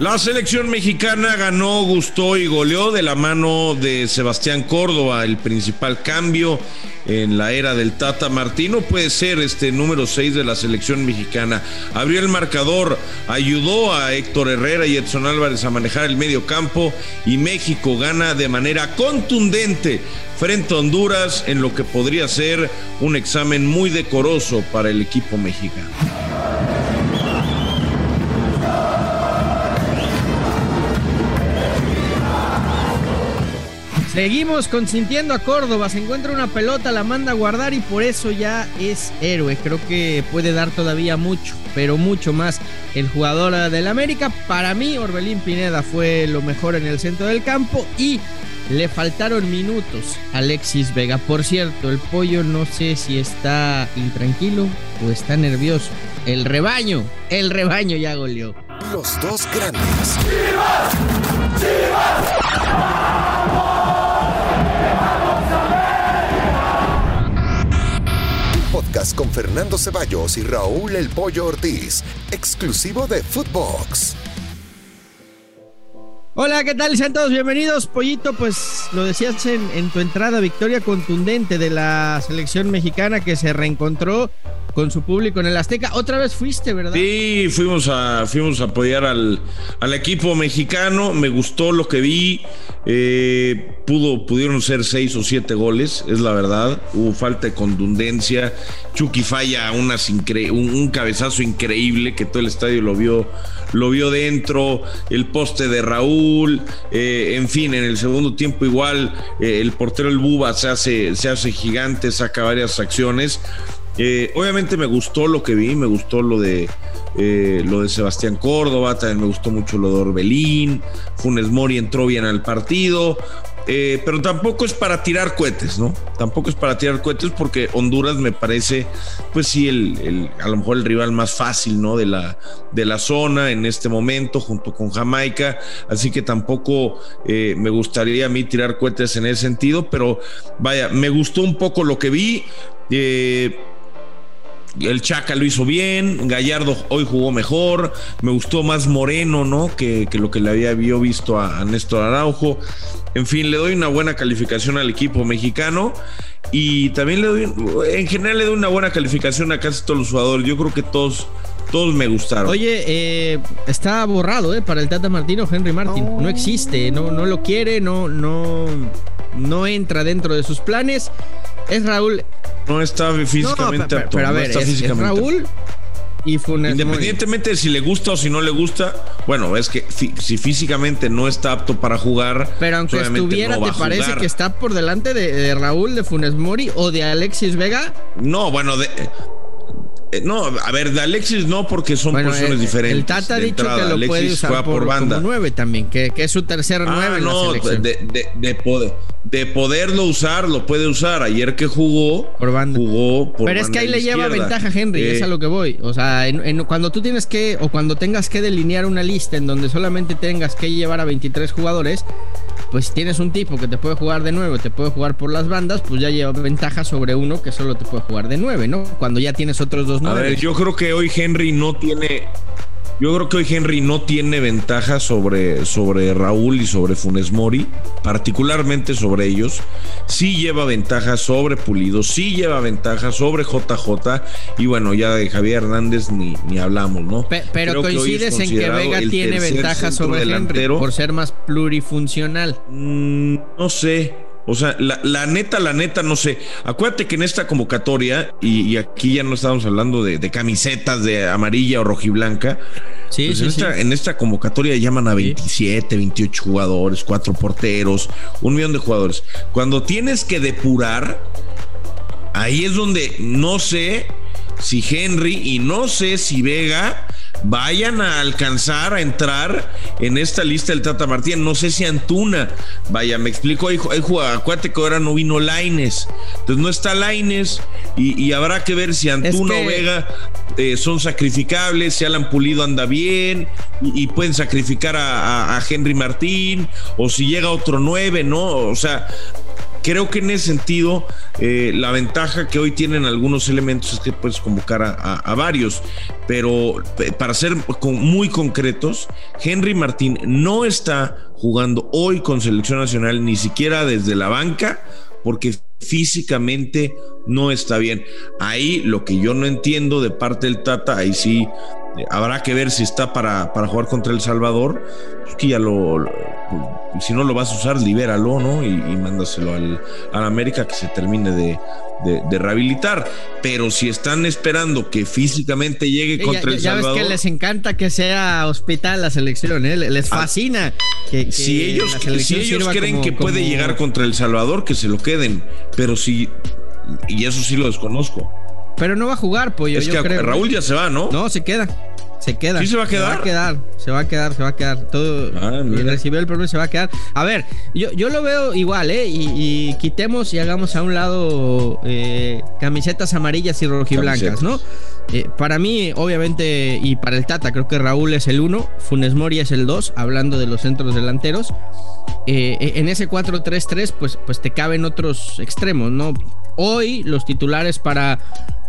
La selección mexicana ganó, gustó y goleó de la mano de Sebastián Córdoba, el principal cambio en la era del Tata Martino puede ser este número 6 de la selección mexicana. Abrió el marcador, ayudó a Héctor Herrera y Edson Álvarez a manejar el medio campo y México gana de manera contundente frente a Honduras en lo que podría ser un examen muy decoroso para el equipo mexicano. Seguimos consintiendo a Córdoba, se encuentra una pelota, la manda a guardar y por eso ya es héroe. Creo que puede dar todavía mucho, pero mucho más el jugador del América. Para mí, Orbelín Pineda fue lo mejor en el centro del campo y le faltaron minutos a Alexis Vega. Por cierto, el pollo no sé si está intranquilo o está nervioso. El rebaño, el rebaño ya goleó. Los dos grandes. Con Fernando Ceballos y Raúl El Pollo Ortiz, exclusivo de Footbox. Hola, ¿qué tal? Sean todos bienvenidos. Pollito, pues lo decías en, tu entrada, victoria contundente de la selección mexicana que se reencontró con su público en el Azteca. Otra vez fuiste, ¿verdad? Sí, fuimos a, fuimos a apoyar al, al equipo mexicano. Me gustó lo que vi. Eh, pudo, pudieron ser seis o siete goles, es la verdad. Hubo falta de contundencia. Chucky falla unas un, un, cabezazo increíble que todo el estadio lo vio, lo vio dentro. El poste de Raúl. Eh, en fin, en el segundo tiempo igual eh, el portero el Buba se hace, se hace gigante, saca varias acciones. Eh, obviamente me gustó lo que vi, me gustó lo de eh, lo de Sebastián Córdoba, también me gustó mucho lo de Orbelín, Funes Mori entró bien al partido, eh, pero tampoco es para tirar cohetes, ¿no? Tampoco es para tirar cohetes porque Honduras me parece, pues sí, el, a lo mejor el rival más fácil, ¿no? De la, de la zona en este momento, junto con Jamaica, así que tampoco me gustaría a mí tirar cohetes en ese sentido, pero vaya, me gustó un poco lo que vi. Eh, el Chaca lo hizo bien, Gallardo hoy jugó mejor, me gustó más Moreno, ¿no? Que, lo que le había visto a, Néstor Araujo. En fin, le doy una buena calificación al equipo mexicano y también le doy, en general le doy una buena calificación a casi todos los jugadores. Yo creo que todos, todos me gustaron. Oye, eh, está borrado, ¿eh? Para el Tata Martino, Henry Martin. No existe, no, no lo quiere, no, no, no entra dentro de sus planes. Es Raúl no está físicamente apto. Pero, a ver, es, Raúl y Funes Independientemente de si le gusta o si no le gusta, bueno, es que si físicamente no está apto para jugar. Pero aunque estuviera, ¿te parece que está por delante de, Raúl, de Funes Mori o de Alexis Vega? No, bueno, de, no, a ver, de Alexis no, porque son posiciones eh, diferentes. El Tata ha dicho que lo puede usar por, banda. como nueve también, que, es su tercer ah, nueve en no, la selección. De, de, poder, de poderlo usar, lo puede usar. Ayer que jugó, por banda. jugó por Pero es que ahí le lleva ventaja Henry, es a lo que voy. O sea, cuando tú tienes que, o cuando tengas que delinear una lista en donde solamente tengas que llevar a 23 jugadores, pues si tienes un tipo que te puede jugar de nuevo, te puede jugar por las bandas, pues ya lleva ventaja sobre uno que solo te puede jugar de nueve, ¿no? Cuando ya tienes otros dos nueve. A ver, yo creo que hoy Henry no tiene yo creo que hoy Henry no tiene ventaja sobre, sobre Raúl y sobre Funes Mori, particularmente sobre ellos. Sí lleva ventaja sobre Pulido, sí lleva ventaja sobre JJ. Y bueno, ya de Javier Hernández ni, ni hablamos, ¿no? pero coincides en que Vega tiene ventaja sobre Henry por ser más plurifuncional. Mm, no sé. O sea, la, neta, la neta, no sé. Acuérdate que en esta convocatoria, y, aquí ya no estamos hablando de, camisetas de amarilla o rojiblanca. Sí, pues en, esta, en, esta, convocatoria llaman a 27, 28 jugadores, cuatro porteros, un millón de jugadores. Cuando tienes que depurar, ahí es donde no sé si Henry y no sé si Vega vayan a alcanzar a entrar en esta lista del Tata Martínez. No sé si Antuna, vaya, me explico, hay, acuérdate que ahora no vino Laines, entonces no está Laines y, habrá que ver si Antuna o Vega eh, son sacrificables, si Alan Pulido anda bien y, pueden sacrificar a, Henry Martín o si llega otro nueve, ¿no? O sea, creo que en ese sentido eh, la ventaja que hoy tienen algunos elementos es que puedes convocar a, varios, pero eh, para ser muy concretos, Henry Martín no está jugando hoy con selección nacional ni siquiera desde la banca porque físicamente no está bien. Ahí lo que yo no entiendo de parte del Tata, ahí sí habrá que ver si está para, para jugar contra El Salvador, pues que ya lo, si no lo vas a usar, libéralo, ¿no? Y, mándaselo al, América que se termine de, rehabilitar. Pero si están esperando que físicamente llegue contra El Salvador. Ya ves que les encanta que sea hospital la selección, ¿eh? Les ah, fascina. que, si ellos, si ellos creen que puede llegar contra El Salvador, que se lo queden. Pero si. Y eso sí lo desconozco. Pero no va a jugar, pollo. Es que Raúl ya se va, ¿no? No, se queda. Se queda. ¿Sí se va a quedar? Se va a quedar, se va a quedar, se va a quedar. Todo. Ah, recibió el problema, se va a quedar. A ver, yo, yo lo veo igual, ¿eh? Y, quitemos y hagamos a un lado eh, camisetas amarillas y rojiblancas, ¿no? Eh, para mí, obviamente, y para el Tata, creo que Raúl es el uno, Funes Mori es el dos, hablando de los centros delanteros. Eh, en ese 4-3-3, pues, pues te caben otros extremos, ¿no? Hoy los titulares para,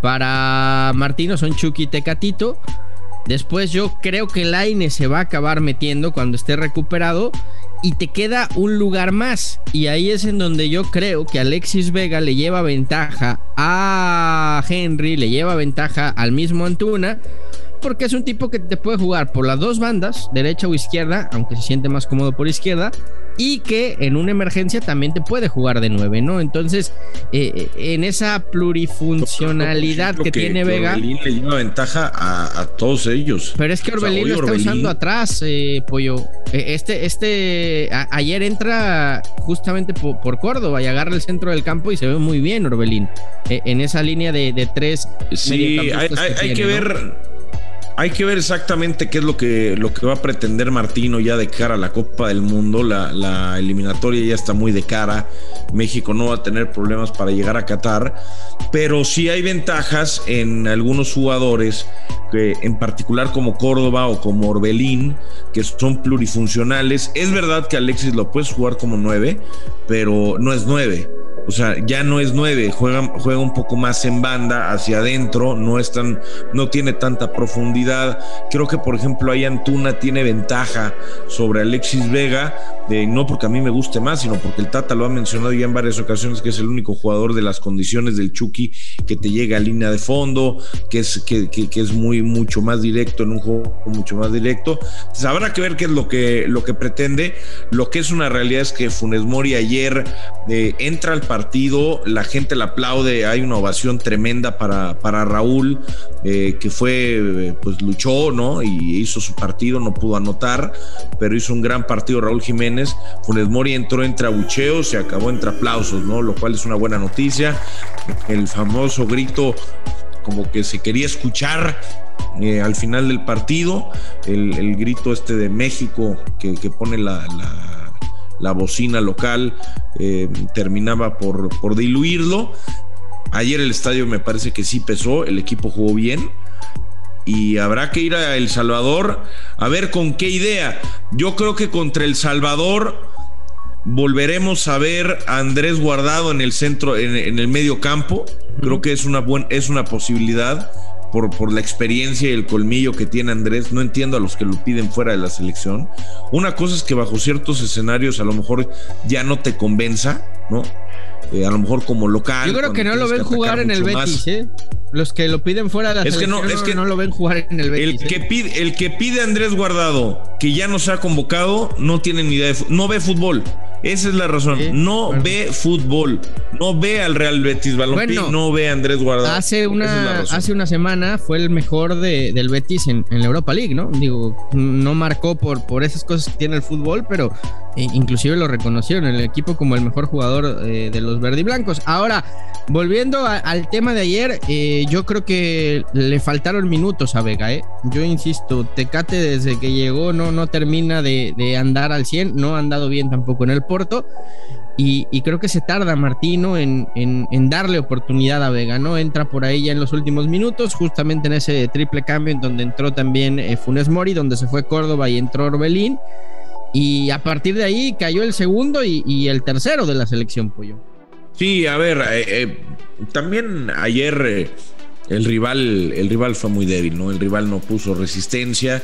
para Martino son Chucky y Tecatito. Después yo creo que Laine se va a acabar metiendo cuando esté recuperado y te queda un lugar más. Y ahí es en donde yo creo que Alexis Vega le lleva ventaja a Henry, le lleva ventaja al mismo Antuna porque es un tipo que te puede jugar por las dos bandas, derecha o izquierda, aunque se siente más cómodo por izquierda, y que en una emergencia también te puede jugar de nueve, ¿no? Entonces, eh, eh, en esa plurifuncionalidad que, tiene Vega. Orbelín le lleva ventaja a, todos ellos. Pero es que Orbelín lo está usando atrás, eh, Pollo. Este, este, ayer entra justamente por, Córdoba y agarra el centro del campo y se ve muy bien Orbelín. en esa línea de, tres. Sí, hay, que, ver. Hay que ver exactamente qué es lo que, lo que va a pretender Martino ya de cara a la Copa del Mundo. La, eliminatoria ya está muy de cara. México no va a tener problemas para llegar a Qatar. Pero sí hay ventajas en algunos jugadores, en particular como Córdoba o como Orbelín, que son plurifuncionales. Es verdad que Alexis lo puedes jugar como nueve, pero no es nueve o sea, ya no es nueve, juega, juega un poco más en banda, hacia adentro, no es tan, no tiene tanta profundidad. Creo que, por ejemplo, ahí Antuna tiene ventaja sobre Alexis Vega, de, no porque a mí me guste más, sino porque el Tata lo ha mencionado ya en varias ocasiones, que es el único jugador de las condiciones del Chucky que te llega a línea de fondo, que es, que, que, es muy, mucho más directo en un juego mucho más directo. Entonces, habrá que ver qué es lo que, lo que pretende. Lo que es una realidad es que Funes Mori ayer eh, entra al partido, la gente le aplaude, hay una ovación tremenda para, para Raúl, eh, que fue, pues luchó, ¿no? Y hizo su partido, no pudo anotar, pero hizo un gran partido Raúl Jiménez. Funes Mori entró entre abucheos, se acabó entre aplausos, ¿no? Lo cual es una buena noticia. El famoso grito como que se quería escuchar eh, al final del partido, el, grito este de México que, pone la la bocina local eh, terminaba por, por diluirlo. Ayer el estadio me parece que sí pesó, el equipo jugó bien y habrá que ir a El Salvador a ver con qué idea. Yo creo que contra El Salvador volveremos a ver a Andrés Guardado en el centro, en, el medio campo. Creo que es una, buena es una posibilidad por, por la experiencia y el colmillo que tiene Andrés. No entiendo a los que lo piden fuera de la selección. Una cosa es que bajo ciertos escenarios a lo mejor ya no te convenza, ¿no? Eh, a lo mejor como local. Yo creo que no lo ven jugar en el Betis, ¿eh? Los que lo piden fuera de la es que no, es que no lo ven jugar en el Betis. El que ¿eh? pide, el que pide Andrés Guardado, que ya no se ha convocado, no tiene ni idea de no ve fútbol. Esa es la razón. no ve fútbol. No ve al Real Betis Balompié. no ve a Andrés Guardado. Hace una, hace una semana fue el mejor de, del Betis en, la Europa League, ¿no? Digo, no marcó por, por esas cosas que tiene el fútbol, pero eh, inclusive lo reconocieron en el equipo como el mejor jugador eh, de los verdiblancos. Ahora, volviendo al tema de ayer, eh, yo creo que le faltaron minutos a Vega, ¿eh? Yo insisto, Tecate desde que llegó no, no termina de, de andar al 100, no ha andado bien tampoco en el Y, creo que se tarda Martino en, darle oportunidad a Vega, ¿no? Entra por ahí ya en los últimos minutos, justamente en ese triple cambio en donde entró también eh, Funes Mori, donde se fue Córdoba y entró Orbelín. Y a partir de ahí cayó el segundo y, el tercero de la selección, Pollo. Sí, a ver, eh, eh, también ayer el rival, el rival fue muy débil, ¿no? El rival no puso resistencia.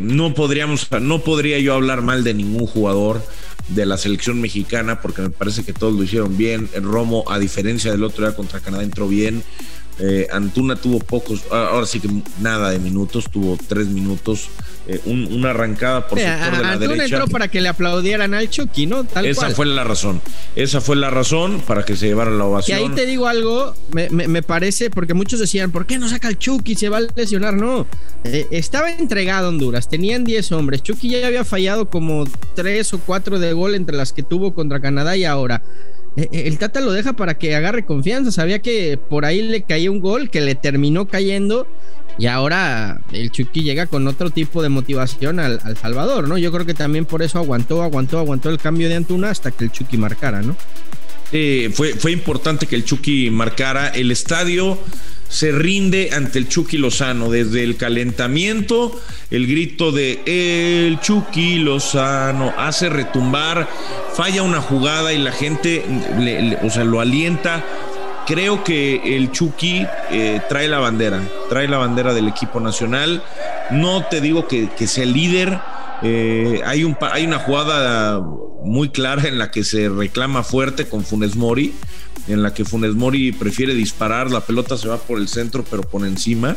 no podríamos, no podría yo hablar mal de ningún jugador de la selección mexicana porque me parece que todos lo hicieron bien. El Romo, a diferencia del otro día contra Canadá, entró bien. Antuna tuvo pocos, ahora sí que nada de minutos, tuvo tres minutos. Eh, una arrancada por sector de la derecha. entró para que le aplaudieran al Chucky, ¿no? Esa fue la razón. Esa fue la razón para que se llevara la ovación. Y ahí te digo algo, me, parece, porque muchos decían, ¿por qué no saca al Chucky? Se va a lesionar. No, eh, estaba entregado Honduras, tenían 10 hombres. Chucky ya había fallado como 3 o 4 de gol entre las que tuvo contra Canadá y ahora. Eh, el Tata lo deja para que agarre confianza. Sabía que por ahí le caía un gol que le terminó cayendo y ahora el Chucky llega con otro tipo de motivación al, Salvador, ¿no? Yo creo que también por eso aguantó, aguantó, aguantó el cambio de Antuna hasta que el Chucky marcara, ¿no? fue, fue importante que el Chucky marcara. El estadio se rinde ante el Chucky Lozano. Desde el calentamiento, el grito de el Chucky Lozano hace retumbar, falla una jugada y la gente o sea, lo alienta creo que el Chucky eh, trae la bandera, trae la bandera del equipo nacional. No te digo que, sea el líder. Eh, hay, un, hay una jugada muy clara en la que se reclama fuerte con Funes Mori, en la que Funes Mori prefiere disparar, la pelota se va por el centro pero por encima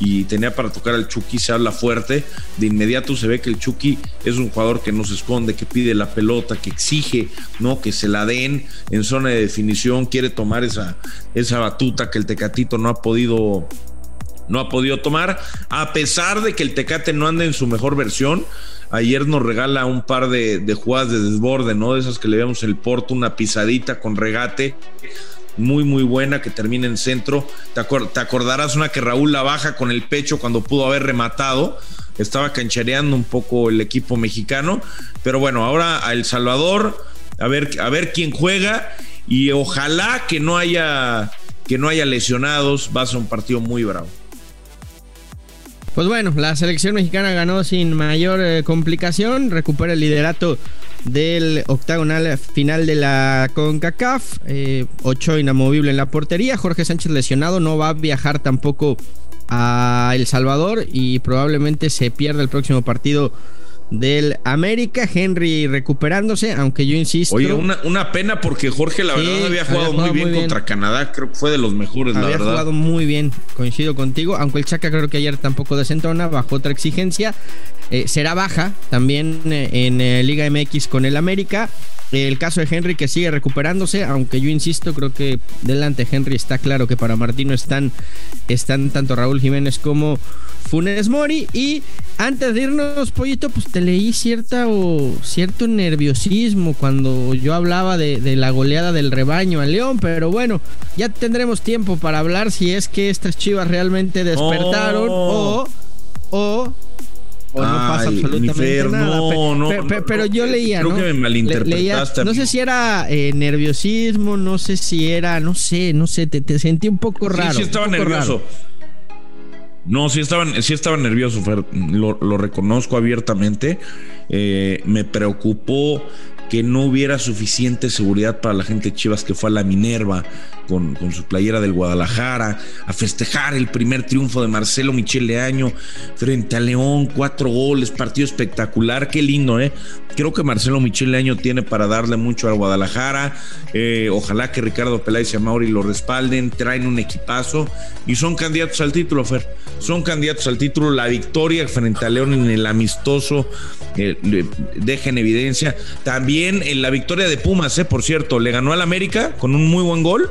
y tenía para tocar al Chucky, se habla fuerte, de inmediato se ve que el Chucky es un jugador que no se esconde, que pide la pelota, que exige, ¿no? Que se la den en zona de definición, quiere tomar esa, esa batuta que el Tecatito no ha podido no ha podido tomar, a pesar de que el Tecate no anda en su mejor versión. Ayer nos regala un par de, jugadas de desborde, ¿no? De esas que le vemos el Porto, una pisadita con regate muy, muy buena que termina en centro. Te, acordarás una que Raúl la baja con el pecho cuando pudo haber rematado. Estaba canchareando un poco el equipo mexicano. Pero bueno, ahora a El Salvador, a ver, a ver quién juega. Y ojalá que no haya, que no haya lesionados. Va a ser un partido muy bravo. Pues bueno, la selección mexicana ganó sin mayor eh, complicación, recupera el liderato del octagonal final de la CONCACAF. Eh, ocho inamovible en la portería. Jorge Sánchez lesionado, no va a viajar tampoco a El Salvador y probablemente se pierda el próximo partido del América. Henry recuperándose, aunque yo insisto. Oye, una, pena porque Jorge, la verdad, había jugado, muy, bien contra Canadá. Creo que fue de los mejores, la verdad. Había jugado muy bien, coincido contigo. Aunque el Chaca creo que ayer tampoco desentona, bajo otra exigencia. Eh, será baja también eh, en eh, Liga MX con el América. El caso de Henry que sigue recuperándose, aunque yo insisto, creo que delante Henry está claro que para Martino están, están tanto Raúl Jiménez como Funes Mori. Y antes de irnos, Pollito, pues te leí cierta o cierto nerviosismo cuando yo hablaba de, la goleada del rebaño al León, pero bueno, ya tendremos tiempo para hablar si es que estas chivas realmente despertaron oh. o, o no pasa absolutamente nada. No, no, pero, yo leía, creo que me malinterpretaste. no sé si era eh, nerviosismo, no sé si era, no sé, no sé, te, sentí un poco raro. Sí, sí estaba nervioso. No, sí estaba, sí lo, reconozco abiertamente. Eh, me preocupó que no hubiera suficiente seguridad para la gente Chivas que fue a la Minerva con, su playera del Guadalajara a festejar el primer triunfo de Marcelo Michele Año frente a León, cuatro goles, partido espectacular, qué lindo, ¿eh? Creo que Marcelo Michele Año tiene para darle mucho al Guadalajara. Eh, ojalá que Ricardo Peláez y Amauri lo respalden, traen un equipazo y son candidatos al título, Fer. Son candidatos al título. La victoria frente a León en el amistoso eh, deja en evidencia. También en la victoria de Pumas, eh, por cierto, le ganó al América con un muy buen gol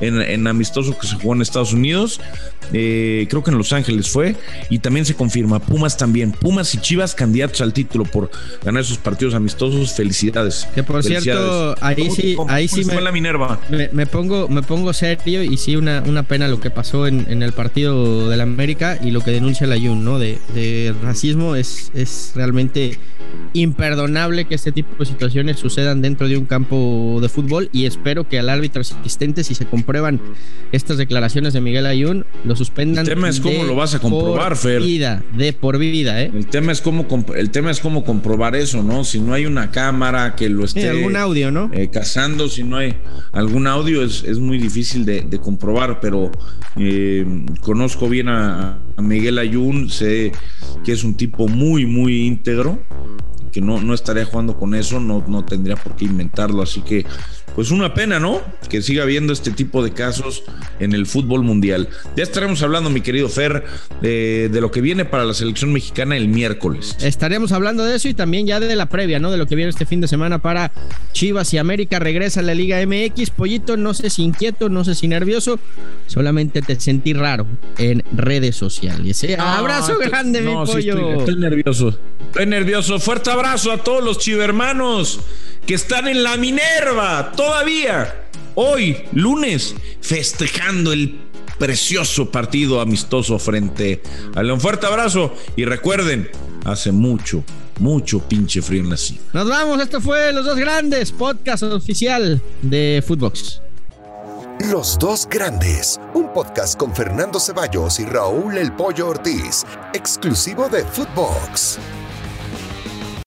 en, amistoso que se jugó en Estados Unidos. Eh, creo que en Los Ángeles fue. Y también se confirma, Pumas también. Pumas y Chivas candidatos al título por ganar esos partidos amistosos. Felicidades. Que por cierto, ahí sí, ahí sí me, la Minerva. Me, pongo, me pongo serio y sí una, una pena lo que pasó en, el partido del América y lo que denuncia la Jun, ¿no? De, de racismo es, es realmente imperdonable que este tipo de situaciones sucedan dentro de un campo de fútbol y espero que al árbitro asistente, si se comprueban estas declaraciones de Miguel Ayun, lo suspendan. El tema es cómo lo vas a comprobar, por Fer. Vida, de por vida, ¿eh? El tema es cómo el tema es cómo comprobar eso, ¿no? Si no hay una cámara que lo esté sí, algún audio, ¿no? Eh, cazando, si no hay algún audio es, es muy difícil de, de comprobar, pero eh, conozco bien a, a Miguel Ayun, sé que es un tipo muy muy íntegro que no, no estaría jugando con eso, no, no tendría por qué inventarlo. Así que, pues una pena, ¿no? Que siga habiendo este tipo de casos en el fútbol mundial. Ya estaremos hablando, mi querido Fer, de, de, lo que viene para la selección mexicana el miércoles. Estaremos hablando de eso y también ya de la previa, ¿no? De lo que viene este fin de semana para Chivas y América. Regresa a la Liga MX. Pollito, no sé si inquieto, no sé si nervioso, solamente te sentí raro en redes sociales. ¿eh? No, Abrazo grande, no, mi pollo. Sí estoy, estoy nervioso. Estoy nervioso. Fuerte abrazo a todos los chivermanos que están en la Minerva todavía. Hoy, lunes, festejando el precioso partido amistoso frente a León. Fuerte abrazo y recuerden, hace mucho, mucho pinche frío en la cima. Nos vamos, esto fue Los Dos Grandes, podcast oficial de Footbox. Los Dos Grandes, un podcast con Fernando Ceballos y Raúl El Pollo Ortiz, exclusivo de Footbox.